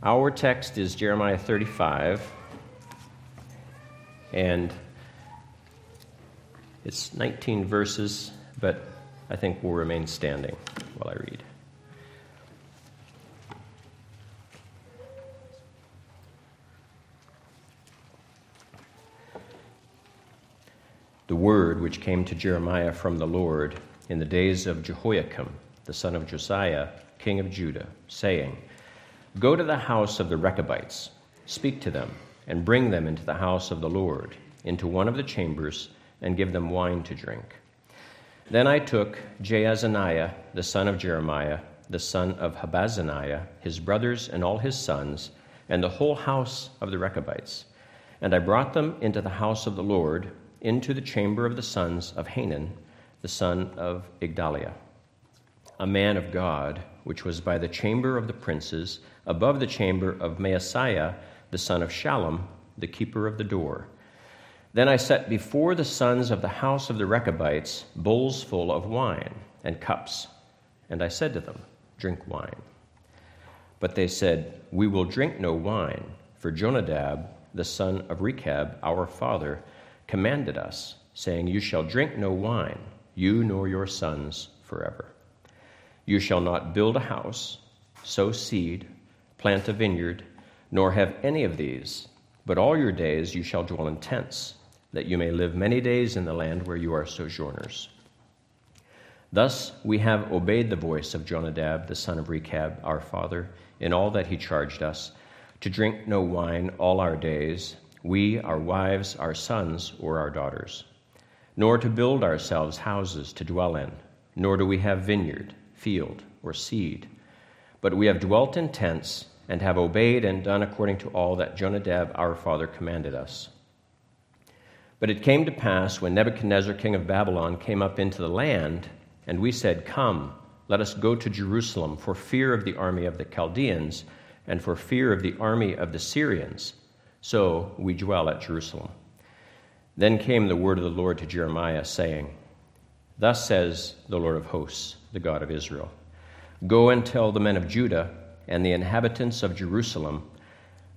Our text is Jeremiah 35, and it's 19 verses, but I think we'll remain standing while I read. The word which came to Jeremiah from the Lord in the days of Jehoiakim, the son of Josiah, king of Judah, saying, Go to the house of the Rechabites, speak to them, and bring them into the house of the Lord, into one of the chambers, and give them wine to drink. Then I took Jaazaniah, the son of Jeremiah, the son of Habazziniah, his brothers and all his sons, and the whole house of the Rechabites, and I brought them into the house of the Lord, into the chamber of the sons of Hanan, the son of Igdaliah, a man of God, which was by the chamber of the princes above the chamber of Maaseiah, the son of Shallum, the keeper of the door. Then I set before the sons of the house of the Rechabites bowls full of wine and cups, and I said to them, Drink wine. But they said, We will drink no wine, for Jonadab, the son of Rechab, our father, commanded us, saying, You shall drink no wine, you nor your sons forever. You shall not build a house, sow seed, plant a vineyard, nor have any of these, but all your days you shall dwell in tents, that you may live many days in the land where you are sojourners. Thus we have obeyed the voice of Jonadab, the son of Rechab, our father, in all that he charged us, to drink no wine all our days, we, our wives, our sons, or our daughters, nor to build ourselves houses to dwell in, nor do we have vineyard, field, or seed but we have dwelt in tents and have obeyed and done according to all that Jonadab our father commanded us. But it came to pass when Nebuchadnezzar, king of Babylon, came up into the land, and we said, Come, let us go to Jerusalem for fear of the army of the Chaldeans and for fear of the army of the Syrians. So we dwell at Jerusalem. Then came the word of the Lord to Jeremiah, saying, Thus says the Lord of hosts, the God of Israel. Go and tell the men of Judah and the inhabitants of Jerusalem,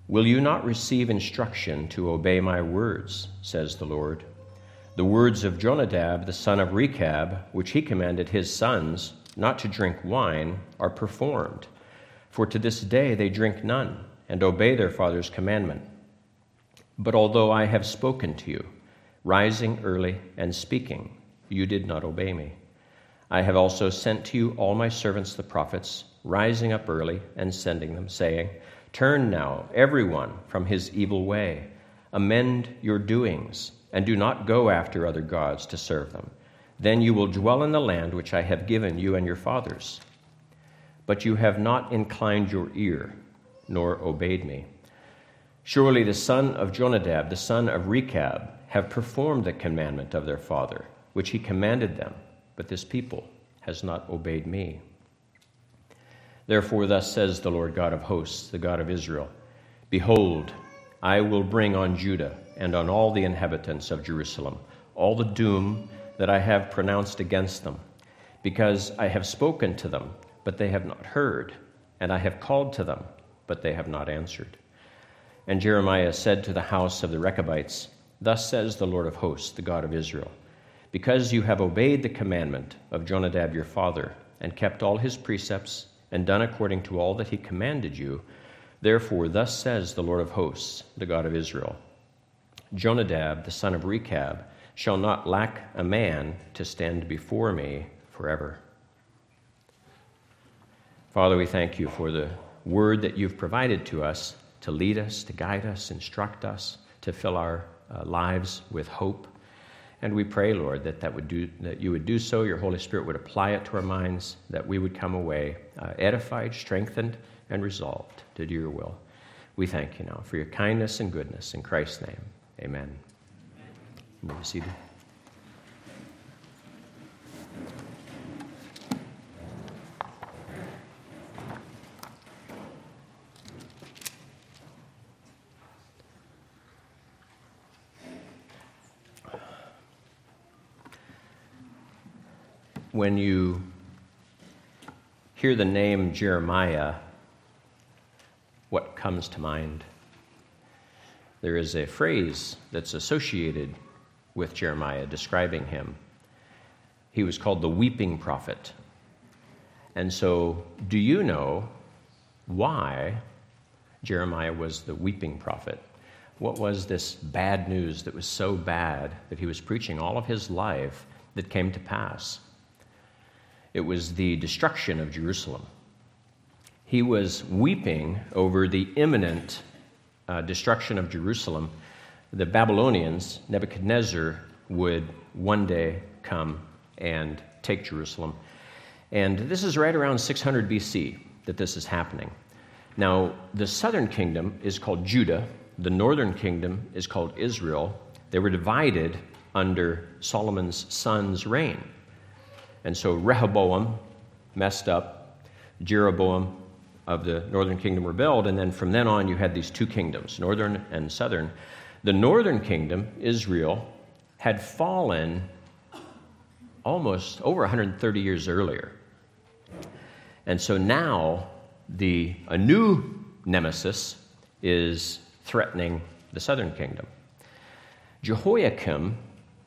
Will you not receive instruction to obey my words, says the Lord? The words of Jonadab, the son of Rechab, which he commanded his sons not to drink wine, are performed. For to this day they drink none, and obey their father's commandment. But although I have spoken to you, rising early and speaking, you did not obey me. I have also sent to you all my servants the prophets, rising up early and sending them, saying, Turn now, everyone, from his evil way, amend your doings, and do not go after other gods to serve them. Then you will dwell in the land which I have given you and your fathers. But you have not inclined your ear, nor obeyed me. Surely the son of Jonadab, the son of Rechab, have performed the commandment of their father, which he commanded them but this people has not obeyed me. Therefore, thus says the Lord God of hosts, the God of Israel Behold, I will bring on Judah and on all the inhabitants of Jerusalem all the doom that I have pronounced against them, because I have spoken to them, but they have not heard, and I have called to them, but they have not answered. And Jeremiah said to the house of the Rechabites, Thus says the Lord of hosts, the God of Israel because you have obeyed the commandment of Jonadab your father, and kept all his precepts, and done according to all that he commanded you, therefore, thus says the Lord of hosts, the God of Israel Jonadab, the son of Rechab, shall not lack a man to stand before me forever. Father, we thank you for the word that you've provided to us to lead us, to guide us, instruct us, to fill our uh, lives with hope. And we pray, Lord, that, that, would do, that you would do so, your Holy Spirit would apply it to our minds, that we would come away uh, edified, strengthened, and resolved to do your will. We thank you now for your kindness and goodness. In Christ's name, amen. You may be seated. When you hear the name Jeremiah, what comes to mind. There is a phrase that's associated with Jeremiah describing him. He was called the weeping prophet. And so, do you know why Jeremiah was the weeping prophet? What was this bad news that was so bad that he was preaching all of his life that came to pass? It was the destruction of Jerusalem. He was weeping over the imminent uh, destruction of Jerusalem. The Babylonians, Nebuchadnezzar, would one day come and take Jerusalem. And this is right around 600 BC that this is happening. Now, the southern kingdom is called Judah, the northern kingdom is called Israel. They were divided under Solomon's son's reign. And so Rehoboam messed up, Jeroboam of the northern kingdom rebelled, and then from then on you had these two kingdoms, northern and southern. The northern kingdom, Israel, had fallen almost over 130 years earlier. And so now the, a new nemesis is threatening the southern kingdom. Jehoiakim,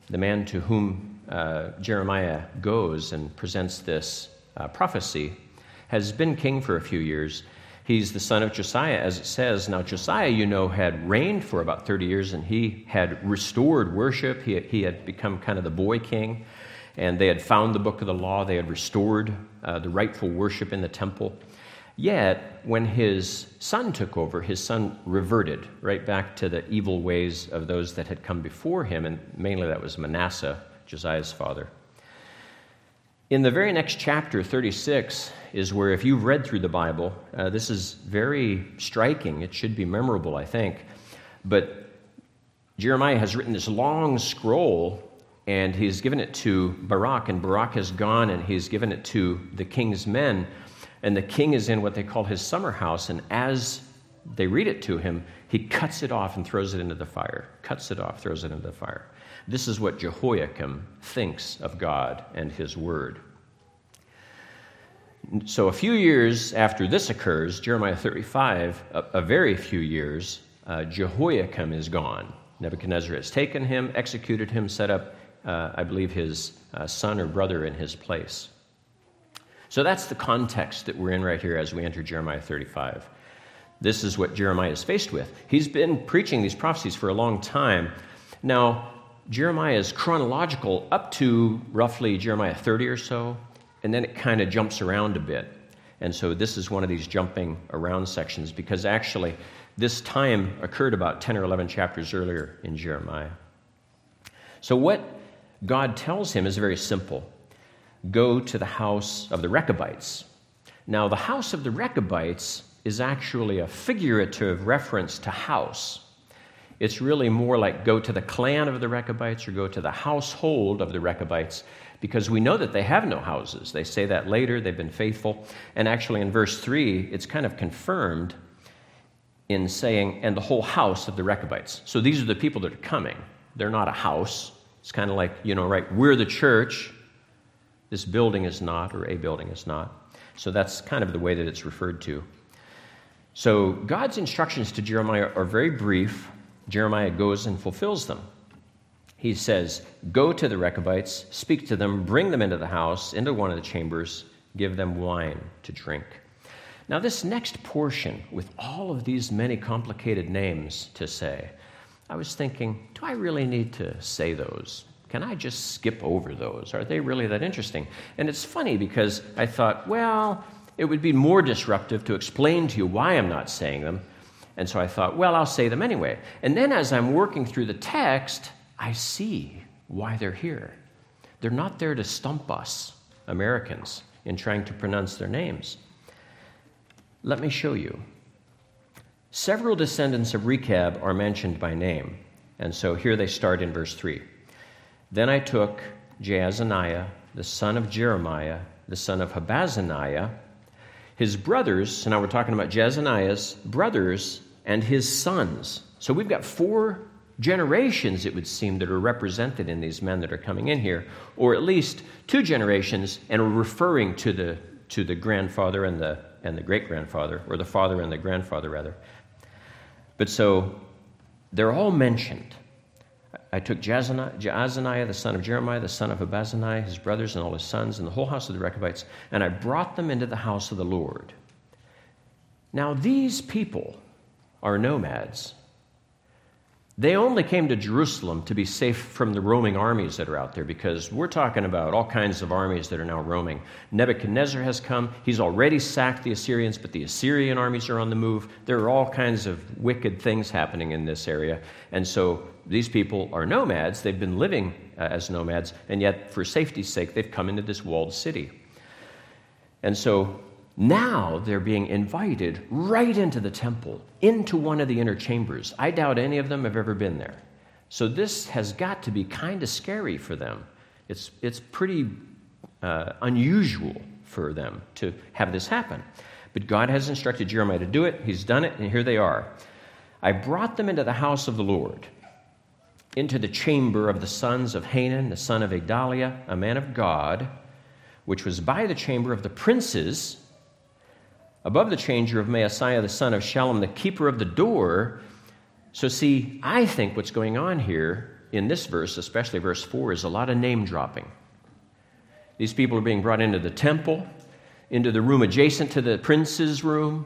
the man to whom uh, Jeremiah goes and presents this uh, prophecy, has been king for a few years. He's the son of Josiah, as it says. Now, Josiah, you know, had reigned for about 30 years and he had restored worship. He, he had become kind of the boy king, and they had found the book of the law. They had restored uh, the rightful worship in the temple. Yet, when his son took over, his son reverted right back to the evil ways of those that had come before him, and mainly that was Manasseh, Josiah's father. In the very next chapter, 36, is where, if you've read through the Bible, uh, this is very striking. It should be memorable, I think. But Jeremiah has written this long scroll, and he's given it to Baruch, and Baruch has gone and he's given it to the king's men and the king is in what they call his summer house, and as they read it to him, he cuts it off and throws it into the fire. Cuts it off, throws it into the fire. This is what Jehoiakim thinks of God and his word. So, a few years after this occurs, Jeremiah 35, a, a very few years, uh, Jehoiakim is gone. Nebuchadnezzar has taken him, executed him, set up, uh, I believe, his uh, son or brother in his place. So that's the context that we're in right here as we enter Jeremiah 35. This is what Jeremiah is faced with. He's been preaching these prophecies for a long time. Now, Jeremiah is chronological up to roughly Jeremiah 30 or so, and then it kind of jumps around a bit. And so this is one of these jumping around sections because actually this time occurred about 10 or 11 chapters earlier in Jeremiah. So, what God tells him is very simple go to the house of the Rechabites. Now, the house of the Rechabites is actually a figurative reference to house. It's really more like go to the clan of the Rechabites or go to the household of the Rechabites because we know that they have no houses. They say that later, they've been faithful. And actually, in verse 3, it's kind of confirmed in saying, and the whole house of the Rechabites. So these are the people that are coming. They're not a house. It's kind of like, you know, right, we're the church, this building is not, or a building is not. So that's kind of the way that it's referred to. So God's instructions to Jeremiah are very brief. Jeremiah goes and fulfills them. He says, Go to the Rechabites, speak to them, bring them into the house, into one of the chambers, give them wine to drink. Now, this next portion, with all of these many complicated names to say, I was thinking, do I really need to say those? Can I just skip over those? Are they really that interesting? And it's funny because I thought, well, it would be more disruptive to explain to you why I'm not saying them. And so I thought, well, I'll say them anyway. And then as I'm working through the text, I see why they're here. They're not there to stump us, Americans, in trying to pronounce their names. Let me show you. Several descendants of Rechab are mentioned by name. And so here they start in verse 3. Then I took Jaazaniah, the son of Jeremiah, the son of Habazziniah, his brothers, so now we're talking about Jaazaniah's brothers and his sons. So we've got four generations, it would seem, that are represented in these men that are coming in here, or at least two generations, and are referring to the, to the grandfather and the, and the great grandfather, or the father and the grandfather, rather, But so they're all mentioned. I took Jaazaniah, the son of Jeremiah, the son of Abazaniah, his brothers, and all his sons, and the whole house of the Rechabites, and I brought them into the house of the Lord. Now, these people are nomads. They only came to Jerusalem to be safe from the roaming armies that are out there because we're talking about all kinds of armies that are now roaming. Nebuchadnezzar has come. He's already sacked the Assyrians, but the Assyrian armies are on the move. There are all kinds of wicked things happening in this area. And so these people are nomads. They've been living uh, as nomads, and yet, for safety's sake, they've come into this walled city. And so now they're being invited right into the temple, into one of the inner chambers. I doubt any of them have ever been there. So this has got to be kind of scary for them. It's, it's pretty uh, unusual for them to have this happen. But God has instructed Jeremiah to do it. He's done it, and here they are. I brought them into the house of the Lord, into the chamber of the sons of Hanan, the son of Igdaliah, a man of God, which was by the chamber of the princes above the changer of Maaseiah, the son of Shallum, the keeper of the door. So, see, I think what's going on here in this verse, especially verse 4, is a lot of name dropping. These people are being brought into the temple, into the room adjacent to the prince's room,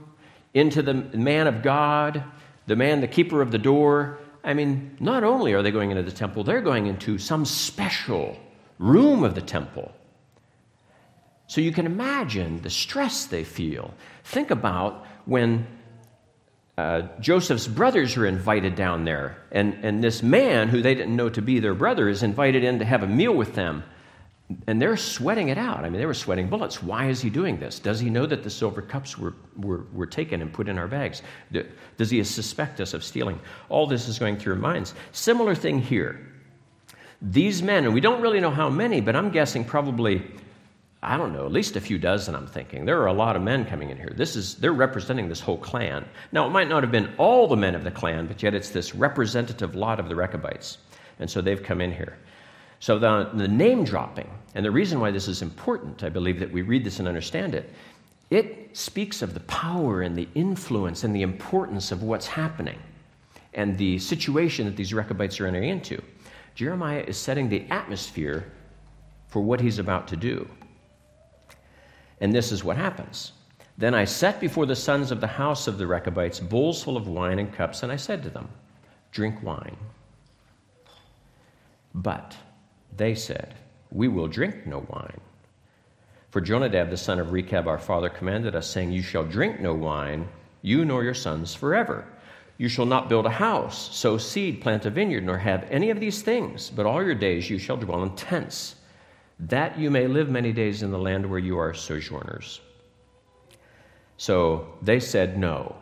into the man of God, the man, the keeper of the door. I mean, not only are they going into the temple, they're going into some special room of the temple. So you can imagine the stress they feel. Think about when uh, Joseph's brothers are invited down there, and, and this man, who they didn't know to be their brother, is invited in to have a meal with them. And they're sweating it out. I mean, they were sweating bullets. Why is he doing this? Does he know that the silver cups were, were, were taken and put in our bags? Does he suspect us of stealing? All this is going through our minds. Similar thing here. These men, and we don't really know how many, but I'm guessing probably I don't know, at least a few dozen, I'm thinking. There are a lot of men coming in here. This is, they're representing this whole clan. Now, it might not have been all the men of the clan, but yet it's this representative lot of the Rechabites. And so they've come in here. So the, the name dropping, and the reason why this is important, I believe, that we read this and understand it, it speaks of the power and the influence and the importance of what's happening and the situation that these Rechabites are entering into. Jeremiah is setting the atmosphere for what he's about to do. And this is what happens. Then I set before the sons of the house of the Rechabites bowls full of wine and cups, and I said to them, Drink wine. But they said, We will drink no wine. For Jonadab the son of Rechab our father commanded us, saying, You shall drink no wine, you nor your sons forever. You shall not build a house, sow seed, plant a vineyard, nor have any of these things, but all your days you shall dwell in tents that you may live many days in the land where you are sojourners. So they said no.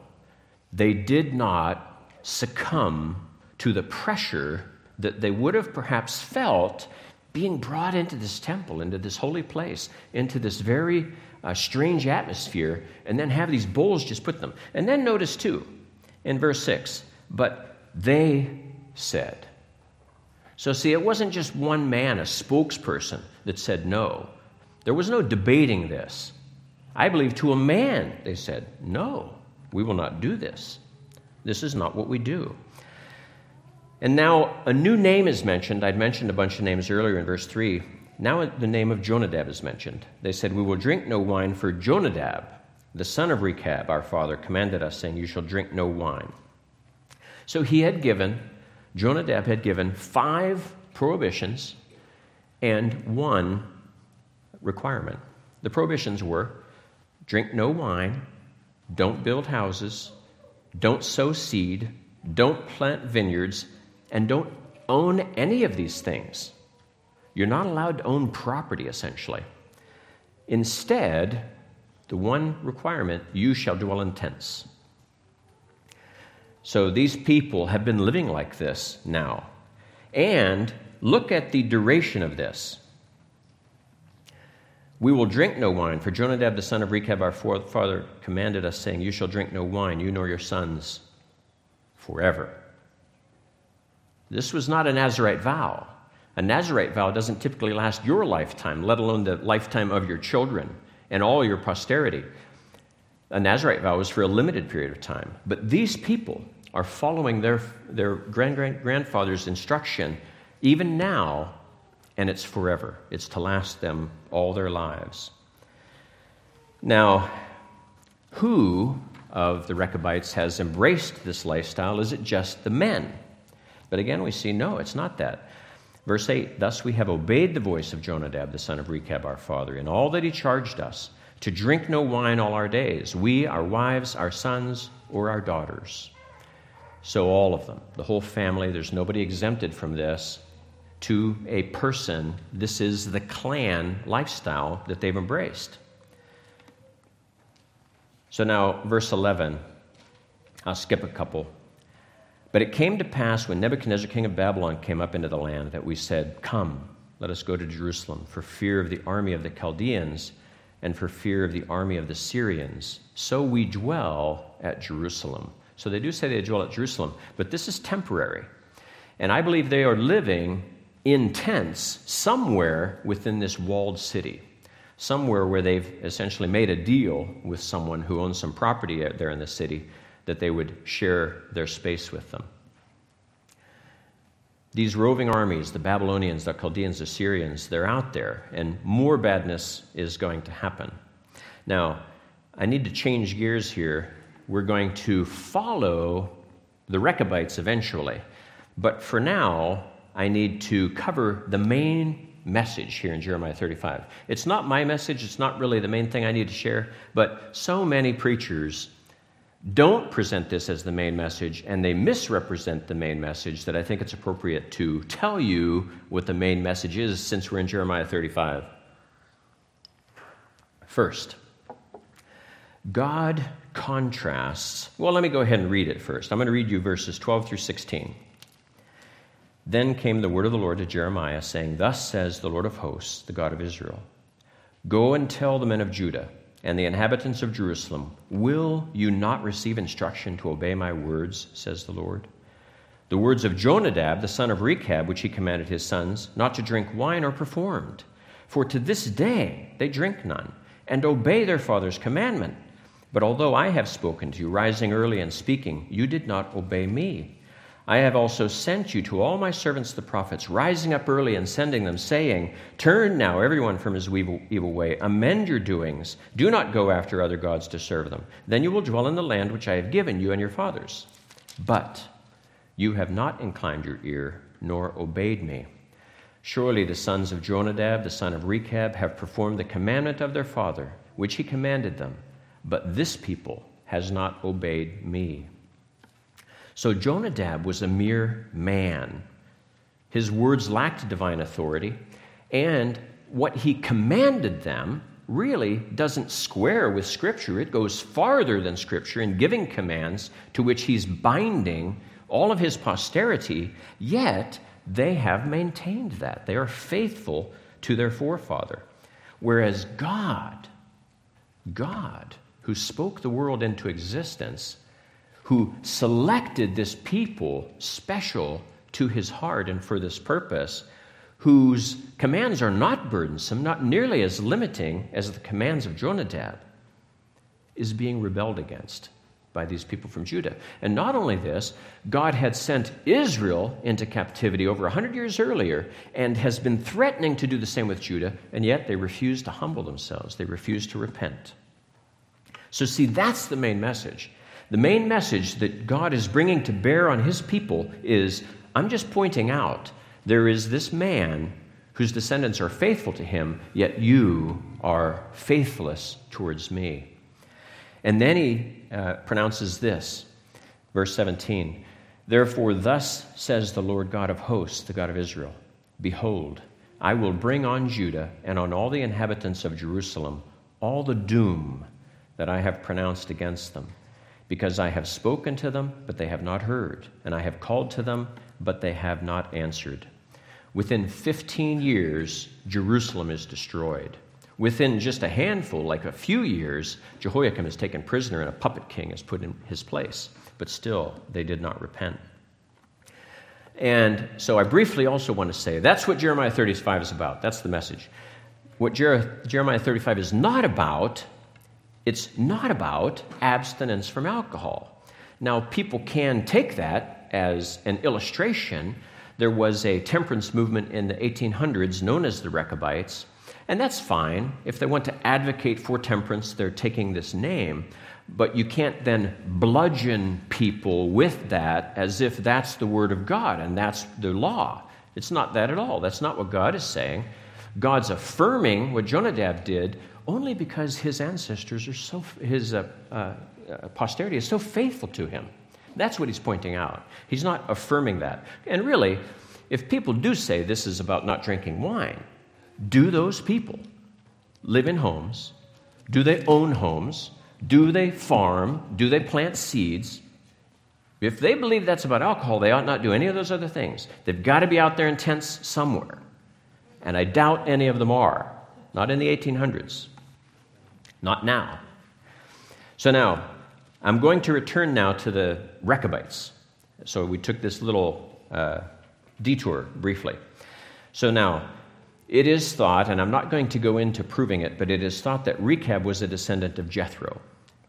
They did not succumb to the pressure that they would have perhaps felt being brought into this temple, into this holy place, into this very uh, strange atmosphere, and then have these bulls just put them. And then notice too, in verse 6, but they said, so, see, it wasn't just one man, a spokesperson, that said no. There was no debating this. I believe to a man, they said, no, we will not do this. This is not what we do. And now a new name is mentioned. I'd mentioned a bunch of names earlier in verse 3. Now the name of Jonadab is mentioned. They said, We will drink no wine, for Jonadab, the son of Rechab, our father, commanded us, saying, You shall drink no wine. So he had given Jonadab had given five prohibitions and one requirement. The prohibitions were drink no wine, don't build houses, don't sow seed, don't plant vineyards, and don't own any of these things. You're not allowed to own property, essentially. Instead, the one requirement you shall dwell in tents. So these people have been living like this now. And look at the duration of this. We will drink no wine, for Jonadab the son of Rechab, our father, commanded us, saying, You shall drink no wine, you nor your sons, forever. This was not a Nazarite vow. A Nazarite vow doesn't typically last your lifetime, let alone the lifetime of your children and all your posterity. A Nazarite vow was for a limited period of time. But these people are following their, their grand, grand, grandfather's instruction, even now, and it's forever. It's to last them all their lives. Now, who of the Rechabites has embraced this lifestyle? Is it just the men? But again, we see no, it's not that. Verse 8 Thus we have obeyed the voice of Jonadab, the son of Rechab, our father, in all that he charged us, to drink no wine all our days, we, our wives, our sons, or our daughters. So, all of them, the whole family, there's nobody exempted from this. To a person, this is the clan lifestyle that they've embraced. So, now, verse 11, I'll skip a couple. But it came to pass when Nebuchadnezzar, king of Babylon, came up into the land that we said, Come, let us go to Jerusalem, for fear of the army of the Chaldeans and for fear of the army of the Syrians. So we dwell at Jerusalem. So they do say they dwell at Jerusalem, but this is temporary. And I believe they are living in tents somewhere within this walled city, somewhere where they've essentially made a deal with someone who owns some property out there in the city that they would share their space with them. These roving armies, the Babylonians, the Chaldeans, the Syrians, they're out there, and more badness is going to happen. Now, I need to change gears here. We're going to follow the Rechabites eventually, but for now, I need to cover the main message here in Jeremiah 35. It's not my message, it's not really the main thing I need to share, but so many preachers don't present this as the main message and they misrepresent the main message that I think it's appropriate to tell you what the main message is since we're in Jeremiah 35. First, God contrasts. Well, let me go ahead and read it first. I'm going to read you verses 12 through 16. Then came the word of the Lord to Jeremiah, saying, Thus says the Lord of hosts, the God of Israel Go and tell the men of Judah and the inhabitants of Jerusalem, Will you not receive instruction to obey my words, says the Lord? The words of Jonadab, the son of Rechab, which he commanded his sons, not to drink wine are performed. For to this day they drink none, and obey their father's commandment. But although I have spoken to you, rising early and speaking, you did not obey me. I have also sent you to all my servants the prophets, rising up early and sending them, saying, Turn now everyone from his evil, way, amend your doings, do not go after other gods to serve them. Then you will dwell in the land which I have given you and your fathers. But you have not inclined your ear, nor obeyed me. Surely the sons of Jonadab, the son of Rechab, have performed the commandment of their father, which he commanded them. But this people has not obeyed me. So Jonadab was a mere man. His words lacked divine authority, and what he commanded them really doesn't square with Scripture. It goes farther than Scripture in giving commands to which he's binding all of his posterity, yet they have maintained that. They are faithful to their forefather. Whereas God, God, who spoke the world into existence, who selected this people special to his heart and for this purpose, whose commands are not burdensome, not nearly as limiting as the commands of Jonadab, is being rebelled against by these people from Judah. And not only this, God had sent Israel into captivity over 100 years earlier and has been threatening to do the same with Judah, and yet they refuse to humble themselves. They refuse to repent. So, see, that's the main message. The main message that God is bringing to bear on his people is I'm just pointing out there is this man whose descendants are faithful to him, yet you are faithless towards me. And then he uh, pronounces this, verse 17 Therefore, thus says the Lord God of hosts, the God of Israel Behold, I will bring on Judah and on all the inhabitants of Jerusalem all the doom that I have pronounced against them because I have spoken to them, but they have not heard, and I have called to them, but they have not answered. Within 15 years, Jerusalem is destroyed. Within just a handful, like a few years, Jehoiakim is taken prisoner and a puppet king is put in his place. But still, they did not repent. And so I briefly also want to say that's what Jeremiah 35 is about. That's the message. What Jeremiah 35 is not about it's not about abstinence from alcohol. Now, people can take that as an illustration. There was a temperance movement in the 1800s known as the Rechabites, and that's fine. If they want to advocate for temperance, they're taking this name. But you can't then bludgeon people with that as if that's the Word of God and that's the law. It's not that at all. That's not what God is saying. God's affirming what Jonadab did only because his ancestors are so, his uh, uh, posterity is so faithful to him. That's what he's pointing out. He's not affirming that. And really, if people do say this is about not drinking wine, do those people live in homes? Do they own homes? Do they farm? Do they plant seeds? If they believe that's about alcohol, they ought not do any of those other things. They've got to be out there in tents somewhere. And I doubt any of them are. Not in the 1800s. Not now. So now, I'm going to return now to the Rechabites. So we took this little uh, detour briefly. So now, it is thought, and I'm not going to go into proving it, but it is thought that Rechab was a descendant of Jethro,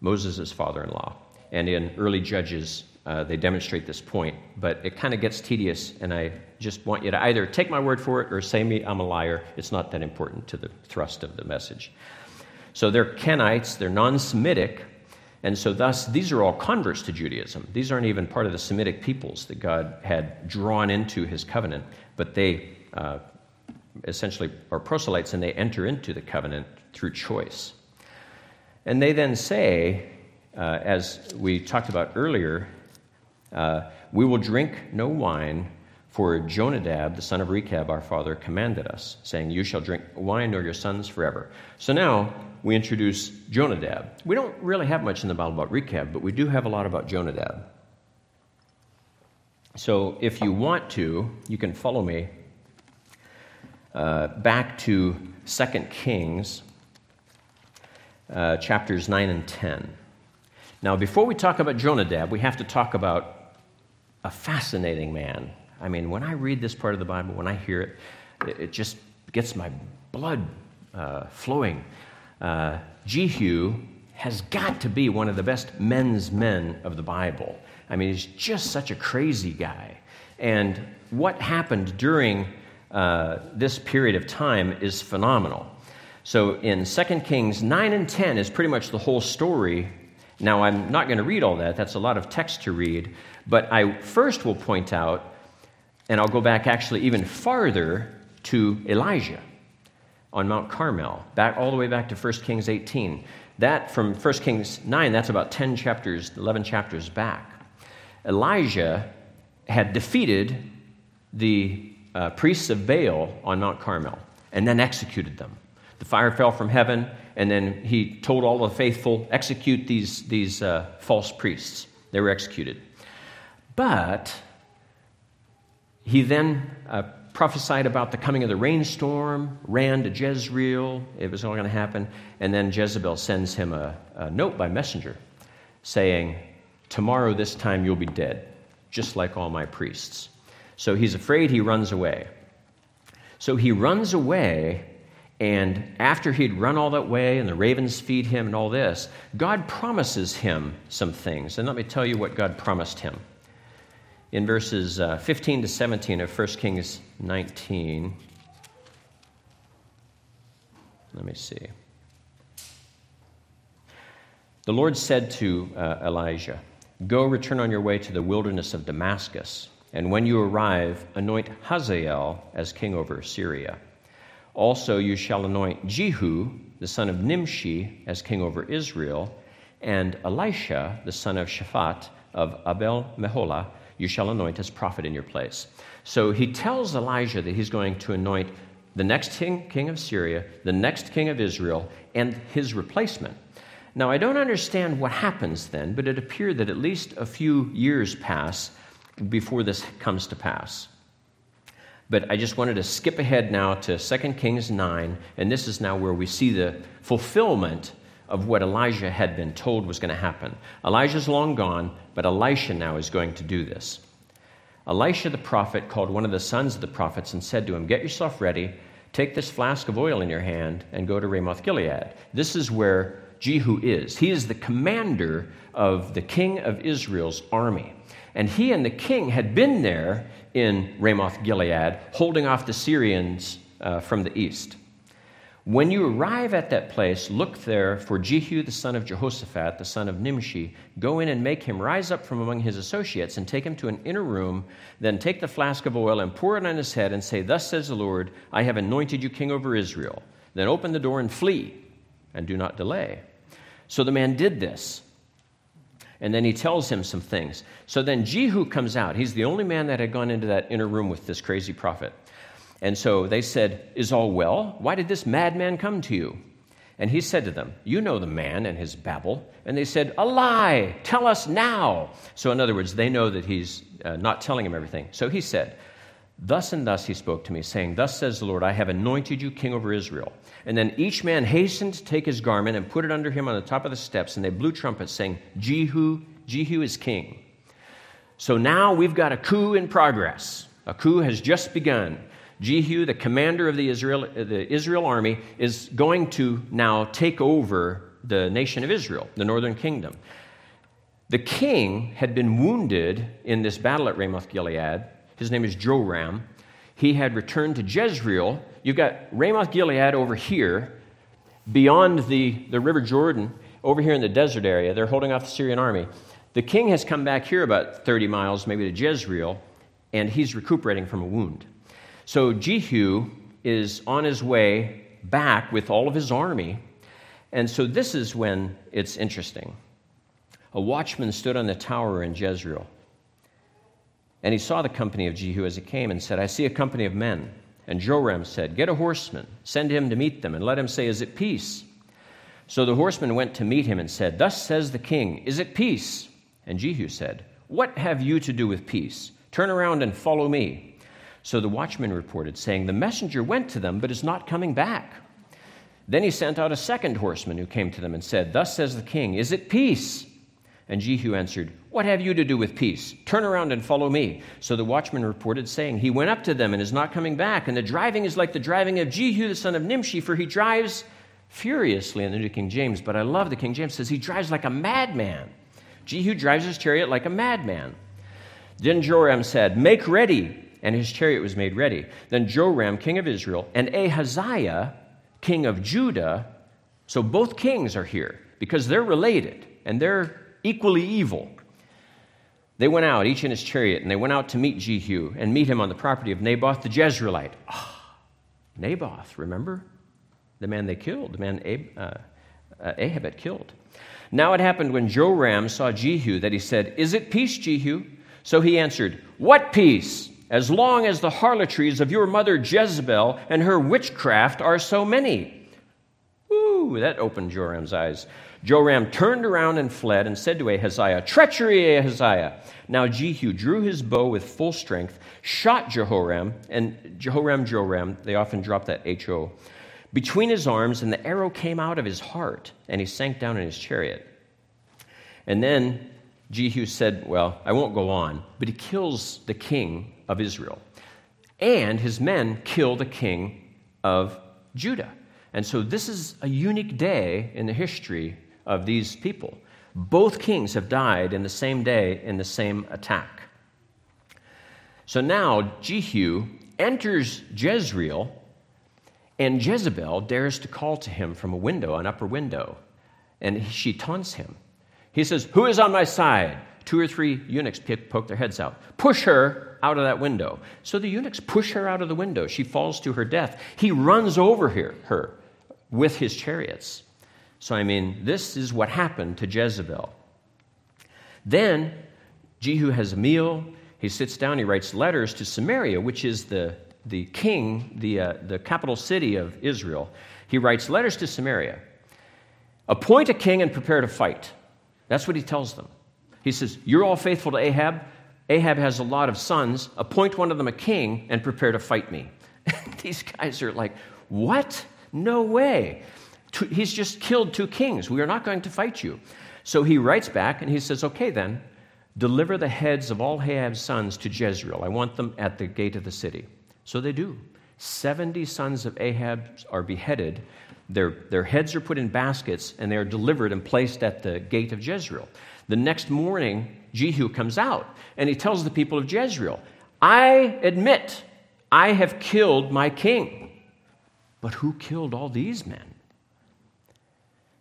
Moses' father in law. And in early Judges, uh, they demonstrate this point, but it kind of gets tedious, and I just want you to either take my word for it or say me I'm a liar. It's not that important to the thrust of the message. So they're Kenites, they're non Semitic, and so thus these are all converts to Judaism. These aren't even part of the Semitic peoples that God had drawn into his covenant, but they uh, essentially are proselytes and they enter into the covenant through choice. And they then say, uh, as we talked about earlier, uh, we will drink no wine, for Jonadab, the son of Rechab, our father, commanded us, saying, You shall drink wine nor your sons forever. So now we introduce Jonadab. We don't really have much in the Bible about Rechab, but we do have a lot about Jonadab. So if you want to, you can follow me uh, back to 2 Kings, uh, chapters 9 and 10. Now, before we talk about Jonadab, we have to talk about a fascinating man. I mean, when I read this part of the Bible, when I hear it, it, it just gets my blood uh, flowing. Uh, Jehu has got to be one of the best men's men of the Bible. I mean, he's just such a crazy guy. And what happened during uh, this period of time is phenomenal. So in 2 Kings 9 and 10 is pretty much the whole story. Now, I'm not going to read all that, that's a lot of text to read. But I first will point out, and I'll go back actually even farther to Elijah on Mount Carmel, back all the way back to 1 Kings 18. That from 1 Kings 9, that's about 10 chapters, 11 chapters back. Elijah had defeated the uh, priests of Baal on Mount Carmel and then executed them. The fire fell from heaven, and then he told all the faithful, execute these, these uh, false priests. They were executed. But he then uh, prophesied about the coming of the rainstorm, ran to Jezreel. It was all going to happen. And then Jezebel sends him a, a note by messenger saying, Tomorrow, this time, you'll be dead, just like all my priests. So he's afraid, he runs away. So he runs away, and after he'd run all that way and the ravens feed him and all this, God promises him some things. And let me tell you what God promised him. In verses uh, 15 to 17 of 1 Kings 19, let me see. The Lord said to uh, Elijah, Go return on your way to the wilderness of Damascus. And when you arrive, anoint Hazael as king over Syria. Also, you shall anoint Jehu, the son of Nimshi, as king over Israel, and Elisha, the son of Shaphat of Abel Meholah, you shall anoint as prophet in your place. So he tells Elijah that he's going to anoint the next king, king of Syria, the next king of Israel, and his replacement. Now, I don't understand what happens then, but it appeared that at least a few years pass before this comes to pass. But I just wanted to skip ahead now to 2 Kings 9, and this is now where we see the fulfillment of what Elijah had been told was going to happen. Elijah's long gone, but Elisha now is going to do this. Elisha the prophet called one of the sons of the prophets and said to him, Get yourself ready, take this flask of oil in your hand, and go to Ramoth Gilead. This is where Jehu is. He is the commander of the king of Israel's army. And he and the king had been there in Ramoth Gilead, holding off the Syrians uh, from the east. When you arrive at that place, look there for Jehu the son of Jehoshaphat, the son of Nimshi. Go in and make him rise up from among his associates and take him to an inner room. Then take the flask of oil and pour it on his head and say, Thus says the Lord, I have anointed you king over Israel. Then open the door and flee, and do not delay. So the man did this. And then he tells him some things. So then Jehu comes out. He's the only man that had gone into that inner room with this crazy prophet. And so they said, Is all well? Why did this madman come to you? And he said to them, You know the man and his babble. And they said, A lie! Tell us now. So, in other words, they know that he's uh, not telling him everything. So he said, Thus and thus he spoke to me, saying, Thus says the Lord, I have anointed you king over Israel. And then each man hastened to take his garment and put it under him on the top of the steps, and they blew trumpets, saying, Jehu, Jehu is king. So now we've got a coup in progress. A coup has just begun. Jehu, the commander of the Israel, the Israel army, is going to now take over the nation of Israel, the northern kingdom. The king had been wounded in this battle at Ramoth Gilead. His name is Joram. He had returned to Jezreel. You've got Ramoth Gilead over here, beyond the, the River Jordan, over here in the desert area. They're holding off the Syrian army. The king has come back here about 30 miles, maybe to Jezreel, and he's recuperating from a wound. So Jehu is on his way back with all of his army. And so this is when it's interesting. A watchman stood on the tower in Jezreel. And he saw the company of Jehu as he came and said, I see a company of men. And Joram said, Get a horseman, send him to meet them, and let him say, Is it peace? So the horseman went to meet him and said, Thus says the king, Is it peace? And Jehu said, What have you to do with peace? Turn around and follow me. So the watchman reported, saying, The messenger went to them, but is not coming back. Then he sent out a second horseman who came to them and said, Thus says the king, Is it peace? And Jehu answered, What have you to do with peace? Turn around and follow me. So the watchman reported, saying, He went up to them and is not coming back. And the driving is like the driving of Jehu the son of Nimshi, for he drives furiously in the New King James. But I love the King James says he drives like a madman. Jehu drives his chariot like a madman. Then Joram said, Make ready and his chariot was made ready. Then Joram, king of Israel, and Ahaziah, king of Judah, so both kings are here because they're related and they're equally evil. They went out, each in his chariot, and they went out to meet Jehu and meet him on the property of Naboth the Jezreelite. Oh, Naboth, remember? The man they killed, the man uh, uh, Ahab had killed. Now it happened when Joram saw Jehu that he said, Is it peace, Jehu? So he answered, What peace? As long as the harlotries of your mother Jezebel and her witchcraft are so many. Ooh, that opened Joram's eyes. Joram turned around and fled and said to Ahaziah, Treachery, Ahaziah. Now Jehu drew his bow with full strength, shot Jehoram, and Jehoram, Joram, they often drop that H-O, between his arms, and the arrow came out of his heart, and he sank down in his chariot. And then Jehu said, Well, I won't go on, but he kills the king of Israel. And his men kill the king of Judah. And so this is a unique day in the history of these people. Both kings have died in the same day in the same attack. So now Jehu enters Jezreel, and Jezebel dares to call to him from a window, an upper window, and she taunts him. He says, Who is on my side? Two or three eunuchs poke their heads out. Push her out of that window. So the eunuchs push her out of the window. She falls to her death. He runs over here, her with his chariots. So, I mean, this is what happened to Jezebel. Then Jehu has a meal. He sits down. He writes letters to Samaria, which is the, the king, the, uh, the capital city of Israel. He writes letters to Samaria. Appoint a king and prepare to fight. That's what he tells them. He says, You're all faithful to Ahab. Ahab has a lot of sons. Appoint one of them a king and prepare to fight me. These guys are like, What? No way. He's just killed two kings. We are not going to fight you. So he writes back and he says, Okay, then, deliver the heads of all Ahab's sons to Jezreel. I want them at the gate of the city. So they do. 70 sons of Ahab are beheaded. Their, their heads are put in baskets and they are delivered and placed at the gate of Jezreel. The next morning, Jehu comes out and he tells the people of Jezreel, I admit I have killed my king. But who killed all these men?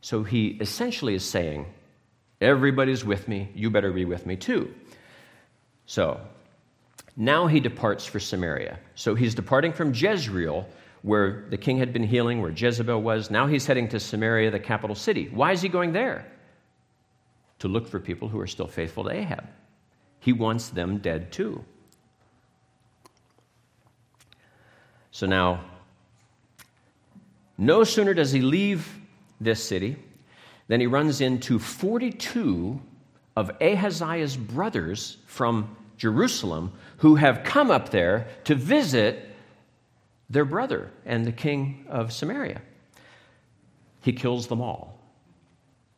So he essentially is saying, Everybody's with me, you better be with me too. So now he departs for Samaria. So he's departing from Jezreel, where the king had been healing, where Jezebel was. Now he's heading to Samaria, the capital city. Why is he going there? To look for people who are still faithful to Ahab. He wants them dead too. So now, no sooner does he leave this city than he runs into 42 of Ahaziah's brothers from Jerusalem who have come up there to visit their brother and the king of Samaria. He kills them all.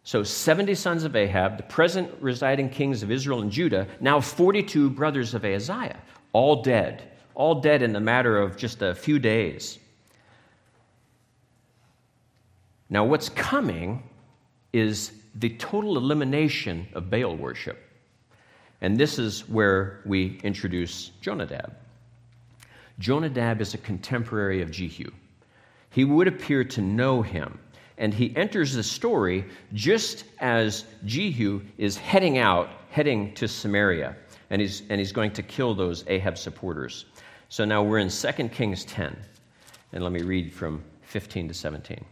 So, 70 sons of Ahab, the present residing kings of Israel and Judah, now 42 brothers of Ahaziah, all dead, all dead in the matter of just a few days. Now, what's coming is the total elimination of Baal worship. And this is where we introduce Jonadab. Jonadab is a contemporary of Jehu. He would appear to know him, and he enters the story just as Jehu is heading out, heading to Samaria, and he's, and he's going to kill those Ahab supporters. So now we're in 2 Kings 10, and let me read from 15 to 17.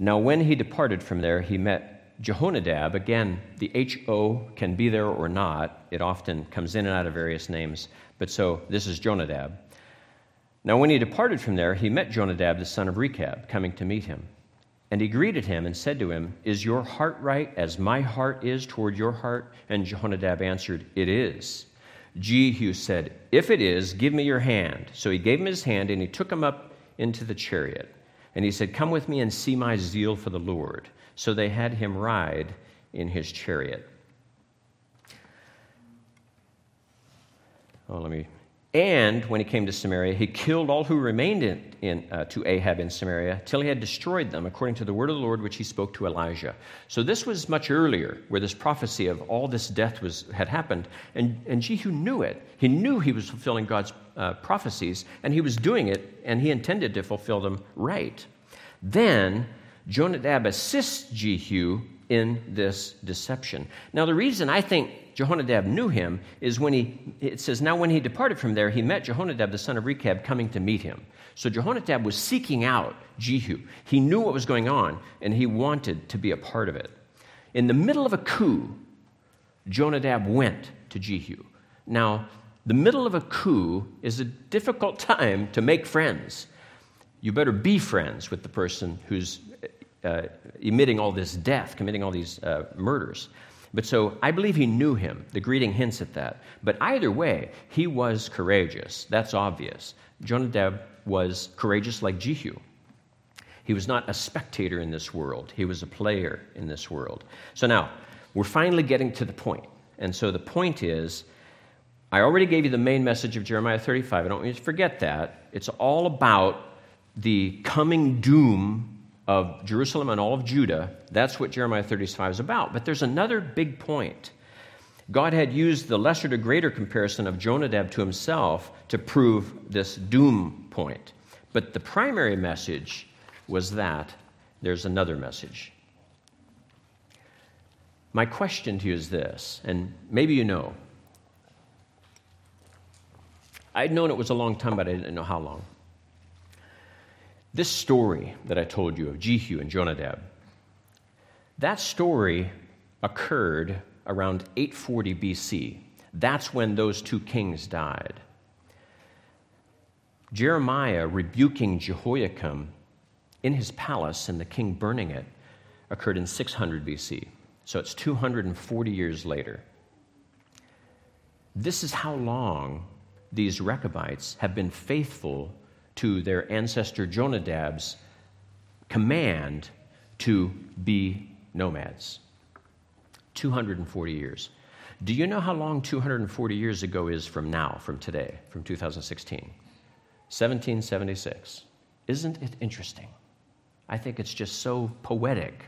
Now, when he departed from there, he met Jehonadab, again, the H O can be there or not. It often comes in and out of various names. But so this is Jonadab. Now, when he departed from there, he met Jonadab, the son of Rechab, coming to meet him. And he greeted him and said to him, Is your heart right as my heart is toward your heart? And Jehonadab answered, It is. Jehu said, If it is, give me your hand. So he gave him his hand, and he took him up into the chariot. And he said, Come with me and see my zeal for the Lord. So they had him ride in his chariot. Oh, let me. And when he came to Samaria, he killed all who remained in, in uh, to Ahab in Samaria till he had destroyed them, according to the word of the Lord which he spoke to Elijah. So this was much earlier, where this prophecy of all this death was, had happened. And, and Jehu knew it. He knew he was fulfilling God's uh, prophecies, and he was doing it, and he intended to fulfill them right. Then Jonadab assists Jehu in this deception. Now, the reason I think Jehonadab knew him is when he, it says, now when he departed from there, he met Jehonadab, the son of Rechab, coming to meet him. So Jehonadab was seeking out Jehu. He knew what was going on, and he wanted to be a part of it. In the middle of a coup, Jonadab went to Jehu. Now, the middle of a coup is a difficult time to make friends. You better be friends with the person who's uh, emitting all this death, committing all these uh, murders. But so I believe he knew him. The greeting hints at that. But either way, he was courageous. That's obvious. Jonadab was courageous like Jehu. He was not a spectator in this world, he was a player in this world. So now, we're finally getting to the point. And so the point is I already gave you the main message of Jeremiah 35. I don't want you to forget that. It's all about the coming doom of Jerusalem and all of Judah. That's what Jeremiah 35 is about. But there's another big point. God had used the lesser to greater comparison of Jonadab to himself to prove this doom point. But the primary message was that there's another message. My question to you is this, and maybe you know. I'd known it was a long time, but I didn't know how long. This story that I told you of Jehu and Jonadab, that story occurred around 840 BC. That's when those two kings died. Jeremiah rebuking Jehoiakim in his palace and the king burning it occurred in 600 BC. So it's 240 years later. This is how long these Rechabites have been faithful to their ancestor Jonadab's command to be nomads. 240 years. Do you know how long 240 years ago is from now, from today, from 2016? 1776. Isn't it interesting? I think it's just so poetic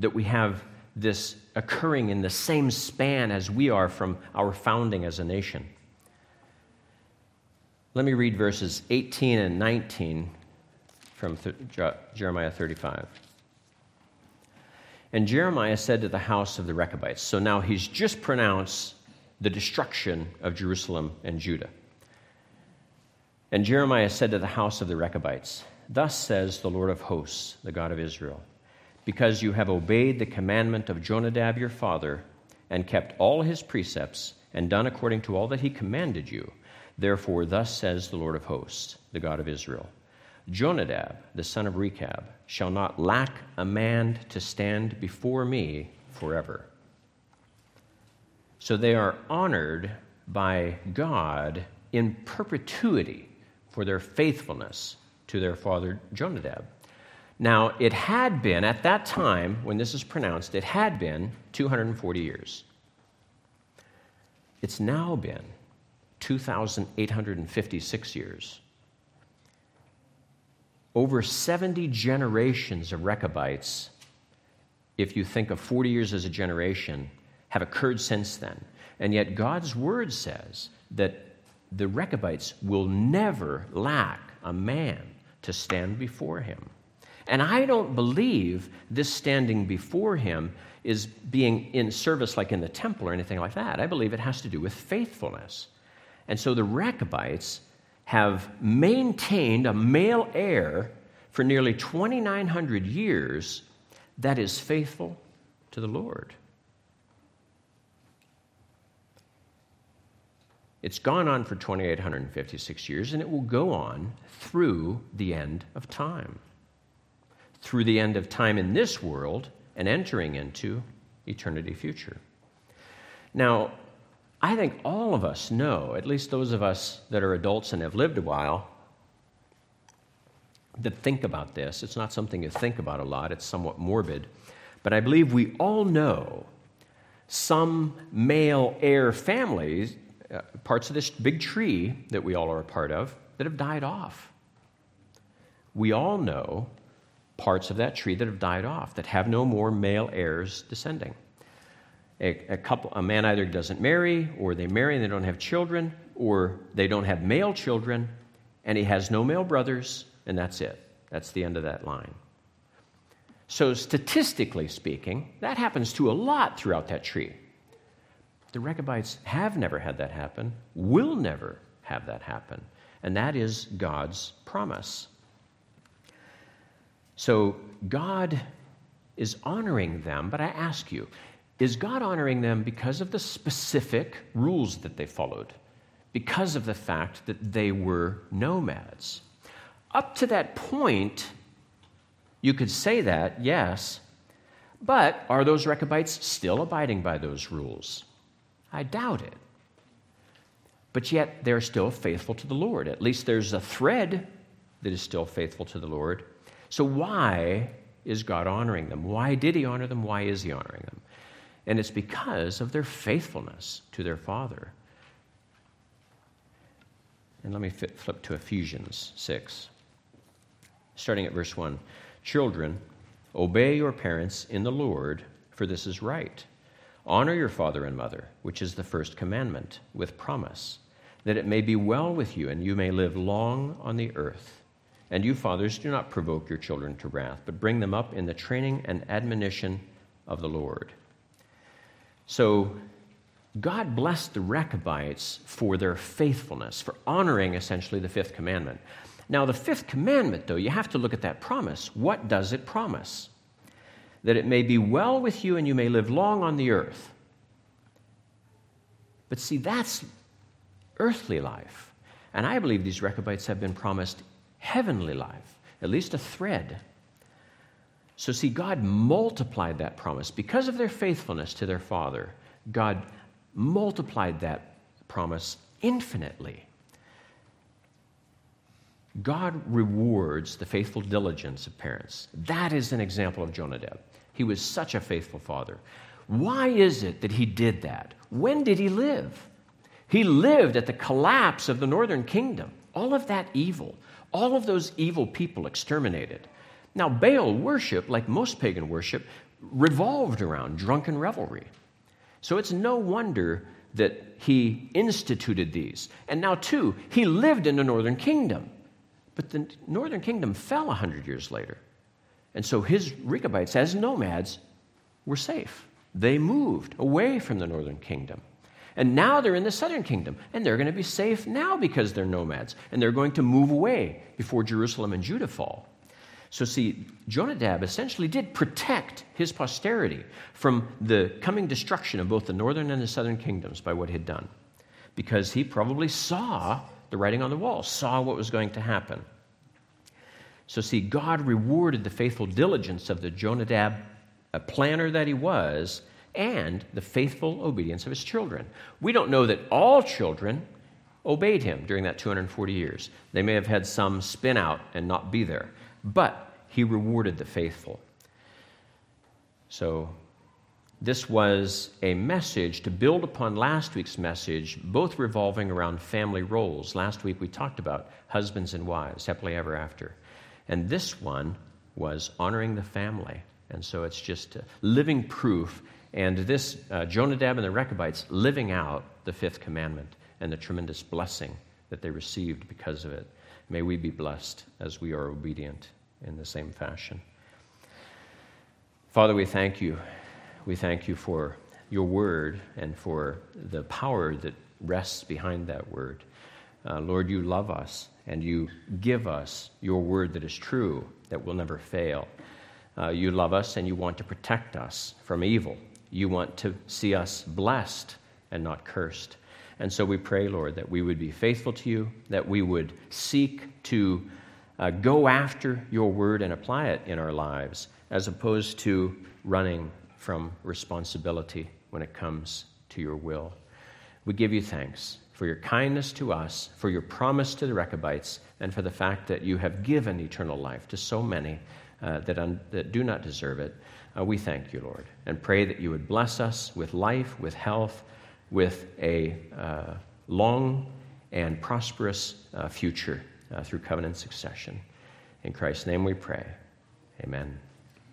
that we have this occurring in the same span as we are from our founding as a nation. Let me read verses 18 and 19 from Jeremiah 35. And Jeremiah said to the house of the Rechabites, so now he's just pronounced the destruction of Jerusalem and Judah. And Jeremiah said to the house of the Rechabites, Thus says the Lord of hosts, the God of Israel, because you have obeyed the commandment of Jonadab your father, and kept all his precepts, and done according to all that he commanded you. Therefore, thus says the Lord of hosts, the God of Israel Jonadab, the son of Rechab, shall not lack a man to stand before me forever. So they are honored by God in perpetuity for their faithfulness to their father Jonadab. Now, it had been, at that time when this is pronounced, it had been 240 years. It's now been 2,856 years over 70 generations of Rechabites, if you think of 40 years as a generation, have occurred since then. And yet, God's word says that the Rechabites will never lack a man to stand before him. And I don't believe this standing before him is being in service like in the temple or anything like that. I believe it has to do with faithfulness. And so the Rechabites have maintained a male heir for nearly 2,900 years that is faithful to the Lord. It's gone on for 2,856 years, and it will go on through the end of time. Through the end of time in this world and entering into eternity future. Now, I think all of us know, at least those of us that are adults and have lived a while, that think about this. It's not something you think about a lot, it's somewhat morbid. But I believe we all know some male heir families, uh, parts of this big tree that we all are a part of, that have died off. We all know parts of that tree that have died off, that have no more male heirs descending a, a, couple, a man either doesn't marry, or they marry and they don't have children, or they don't have male children, and he has no male brothers, and that's it. That's the end of that line. So, statistically speaking, that happens to a lot throughout that tree. The Rechabites have never had that happen, will never have that happen, and that is God's promise. So, God is honoring them, but I ask you, is God honoring them because of the specific rules that they followed, because of the fact that they were nomads. Up to that point, you could say that, yes, but are those Rechabites still abiding by those rules? I doubt it. But yet they're still faithful to the Lord. At least there's a thread that is still faithful to the Lord. So why is God honoring them? Why did he honor them? Why is he honoring them? And it's because of their faithfulness to their Father. And let me flip to Ephesians 6, starting at verse 1. Children, obey your parents in the Lord, for this is right. Honor your father and mother, which is the first commandment, with promise, that it may be well with you and you may live long on the earth. And you, fathers, do not provoke your children to wrath, but bring them up in the training and admonition of the Lord. So God blessed the Rechabites for their faithfulness, for honoring essentially the fifth commandment. Now, the fifth commandment, though, you have to look at that promise. What does it promise? That it may be well with you and you may live long on the earth. But see, that's earthly life. And I believe these Rechabites have been promised heavenly life, at least a thread so, see, God multiplied that promise. Because of their faithfulness to their Father, God multiplied that promise infinitely. God rewards the faithful diligence of parents. That is an example of Jonadab. He was such a faithful father. Why is it that he did that? When did he live? He lived at the collapse of the northern kingdom. All of that evil, All of those evil people exterminated. Now, Baal worship, like most pagan worship, revolved around drunken revelry. So it's no wonder that he instituted these. And now, too, he lived in the northern kingdom. But the northern kingdom fell 100 years later. And so his Rechabites, as nomads, were safe. They moved away from the northern kingdom. And now they're in the southern kingdom, and they're going to be safe now because they're nomads, and they're going to move away before Jerusalem and Judah fall. So, see, Jonadab essentially did protect his posterity from the coming destruction of both the northern and the southern kingdoms by what he had done, because he probably saw the writing on the wall, saw what was going to happen. So, see, God rewarded the faithful diligence of the Jonadab, a planner that he was, and the faithful obedience of his children. We don't know that all children obeyed him during that 240 years. They may have had some spin out and not be there but he rewarded the faithful. So, this was a message to build upon last week's message, both revolving around family roles. Last week we talked about husbands and wives, happily ever after. And this one was honoring the family. And so it's just living proof. And this, uh, Jonadab and the Rechabites, living out the fifth commandment and the tremendous blessing that they received because of it. May we be blessed as we are obedient in the same fashion. Father, we thank you. We thank you for your word and for the power that rests behind that word. Uh, Lord, you love us and you give us your word that is true, that will never fail. Uh, you love us and you want to protect us from evil. You want to see us blessed and not cursed. And so we pray, Lord, that we would be faithful to you, that we would seek to uh, go after your word and apply it in our lives, as opposed to running from responsibility when it comes to your will. We give you thanks for your kindness to us, for your promise to the Rechabites, and for the fact that you have given eternal life to so many uh, that, un- that do not deserve it. Uh, we thank you, Lord, and pray that you would bless us with life, with health, with a uh, long and prosperous uh, future uh, through covenant succession. In Christ's name we pray. Amen.